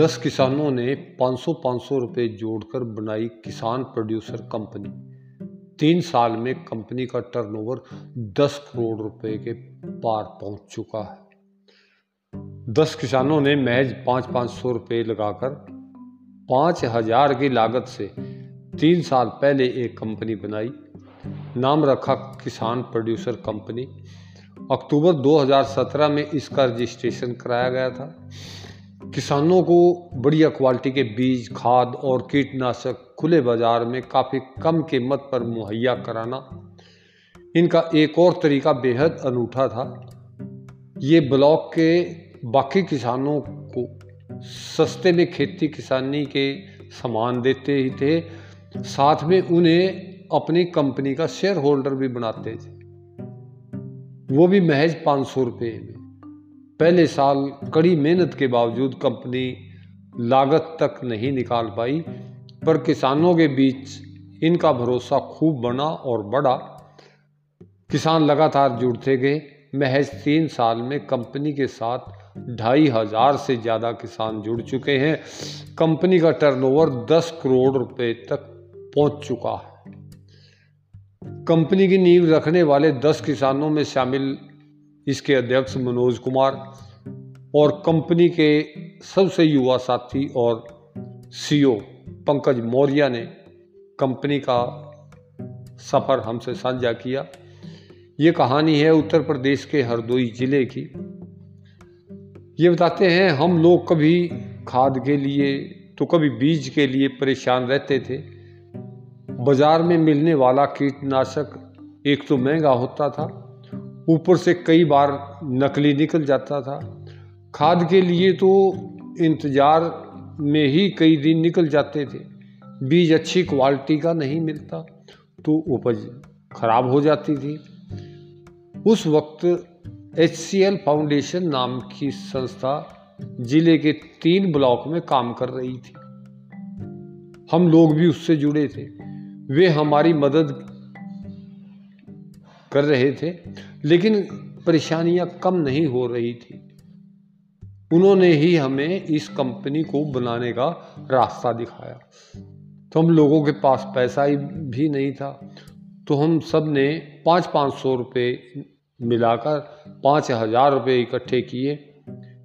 दस किसानों ने 500-500 रुपए जोड़कर बनाई किसान प्रोड्यूसर कंपनी। तीन साल में कंपनी का टर्नओवर 10 करोड़ रुपए के पार पहुँच चुका है। दस किसानों ने महज पाँच पाँच सौ रुपये लगाकर पाँच हज़ार की लागत से तीन साल पहले एक कंपनी बनाई। नाम रखा किसान प्रोड्यूसर कंपनी। अक्टूबर 2017 में इसका रजिस्ट्रेशन कराया गया था। किसानों को बढ़िया क्वालिटी के बीज, खाद और कीटनाशक खुले बाज़ार में काफ़ी कम कीमत पर मुहैया कराना इनका एक और तरीका बेहद अनूठा था। ये ब्लॉक के बाकी किसानों को सस्ते में खेती किसानी के सामान देते ही थे, साथ में उन्हें अपनी कंपनी का शेयर होल्डर भी बनाते थे। वो भी महज पाँच सौ रुपये में। पहले साल कड़ी मेहनत के बावजूद कंपनी लागत तक नहीं निकाल पाई, पर किसानों के बीच इनका भरोसा खूब बना और बढ़ा। किसान लगातार जुड़ते गए। महज तीन साल में कंपनी के साथ ढाई हज़ार से ज़्यादा किसान जुड़ चुके हैं। कंपनी का टर्नओवर दस करोड़ रुपए तक पहुँच चुका है। कंपनी की नींव रखने वाले दस किसानों में शामिल इसके अध्यक्ष मनोज कुमार और कंपनी के सबसे युवा साथी और सीईओ पंकज मौर्य ने कंपनी का सफ़र हमसे साझा किया। ये कहानी है उत्तर प्रदेश के हरदोई ज़िले की। ये बताते हैं, हम लोग कभी खाद के लिए तो कभी बीज के लिए परेशान रहते थे। बाज़ार में मिलने वाला कीटनाशक एक तो महँगा होता था ऊपर से कई बार नकली निकल जाता था। खाद के लिए तो इंतज़ार में ही कई दिन निकल जाते थे। बीज अच्छी क्वालिटी का नहीं मिलता तो उपज खराब हो जाती थी। उस वक्त एच सी एल फाउंडेशन नाम की संस्था ज़िले के तीन ब्लॉक में काम कर रही थी। हम लोग भी उससे जुड़े थे। वे हमारी मदद कर रहे थे, लेकिन परेशानियाँ कम नहीं हो रही थी। उन्होंने ही हमें इस कंपनी को बनाने का रास्ता दिखाया। तो हम लोगों के पास पैसा ही भी नहीं था। तो हम सबने पाँच पाँच सौ रुपये मिलाकर पाँच हज़ार रुपये इकट्ठे किए।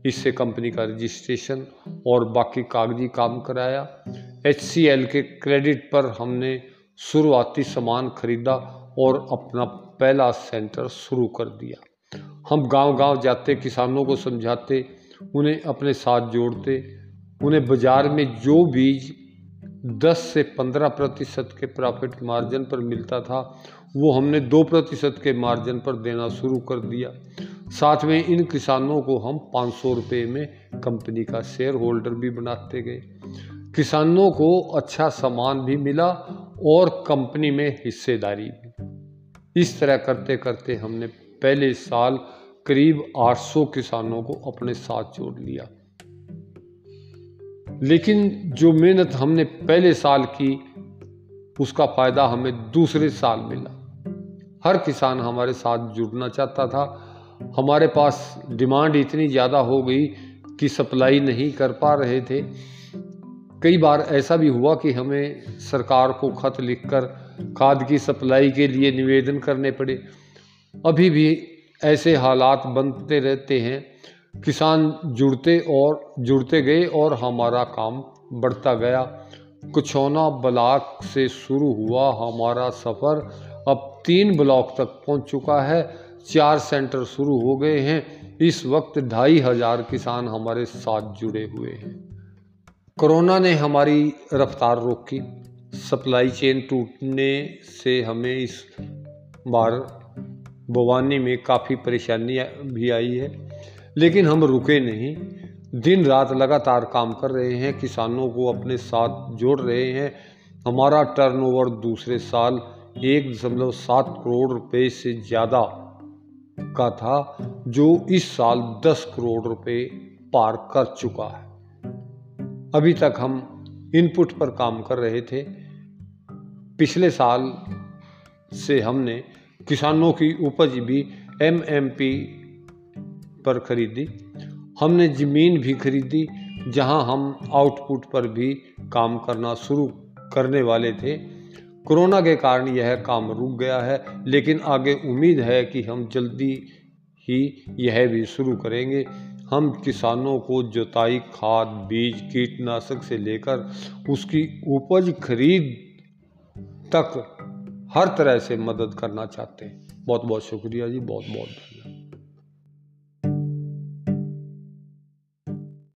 इससे कंपनी का रजिस्ट्रेशन और बाकी कागज़ी काम कराया। एचसीएल के क्रेडिट पर हमने शुरुआती सामान खरीदा और अपना पहला सेंटर शुरू कर दिया। हम गांव-गांव जाते, किसानों को समझाते, उन्हें अपने साथ जोड़ते, उन्हें बाज़ार में जो बीज 10 से 15 प्रतिशत के प्रॉफिट मार्जिन पर मिलता था, वो हमने दो प्रतिशत के मार्जिन पर देना शुरू कर दिया। साथ में इन किसानों को हम पाँच सौ रुपये में कंपनी का शेयर होल्डर भी बनाते गए। किसानों को अच्छा सामान भी मिला और कंपनी में हिस्सेदारी इस तरह करते करते हमने पहले साल करीब 800 किसानों को अपने साथ जोड़ लिया। लेकिन जो मेहनत हमने पहले साल की, उसका फ़ायदा हमें दूसरे साल मिला। हर किसान हमारे साथ जुड़ना चाहता था। हमारे पास डिमांड इतनी ज़्यादा हो गई कि सप्लाई नहीं कर पा रहे थे। कई बार ऐसा भी हुआ कि हमें सरकार को खत लिखकर खाद की सप्लाई के लिए निवेदन करने पड़े। अभी भी ऐसे हालात बनते रहते हैं। किसान जुड़ते और जुड़ते गए और हमारा काम बढ़ता गया। कुछौना ब्लॉक से शुरू हुआ, हमारा सफ़र अब तीन ब्लॉक तक पहुँच चुका है। चार सेंटर शुरू हो गए हैं। इस वक्त ढाई हज़ार किसान हमारे साथ जुड़े हुए हैं। कोरोना ने हमारी रफ्तार रोकी। सप्लाई चेन टूटने से हमें इस बार बवानी में काफ़ी परेशानी भी आई है। लेकिन हम रुके नहीं। दिन रात लगातार काम कर रहे हैं, किसानों को अपने साथ जोड़ रहे हैं। हमारा टर्नओवर दूसरे साल एक दशमलव सात करोड़ रुपए से ज़्यादा का था, जो इस साल दस करोड़ रुपए पार कर चुका है। अभी तक हम इनपुट पर काम कर रहे थे। पिछले साल से हमने किसानों की उपज भी एमएमपी पर खरीदी। हमने ज़मीन भी खरीदी, जहाँ हम आउटपुट पर भी काम करना शुरू करने वाले थे। कोरोना के कारण यह काम रुक गया है, लेकिन आगे उम्मीद है कि हम जल्दी ही यह भी शुरू करेंगे। हम किसानों को जुताई खाद, बीज, कीटनाशक से लेकर उसकी उपज खरीद तक हर तरह से मदद करना चाहते हैं। बहुत बहुत शुक्रिया जी बहुत बहुत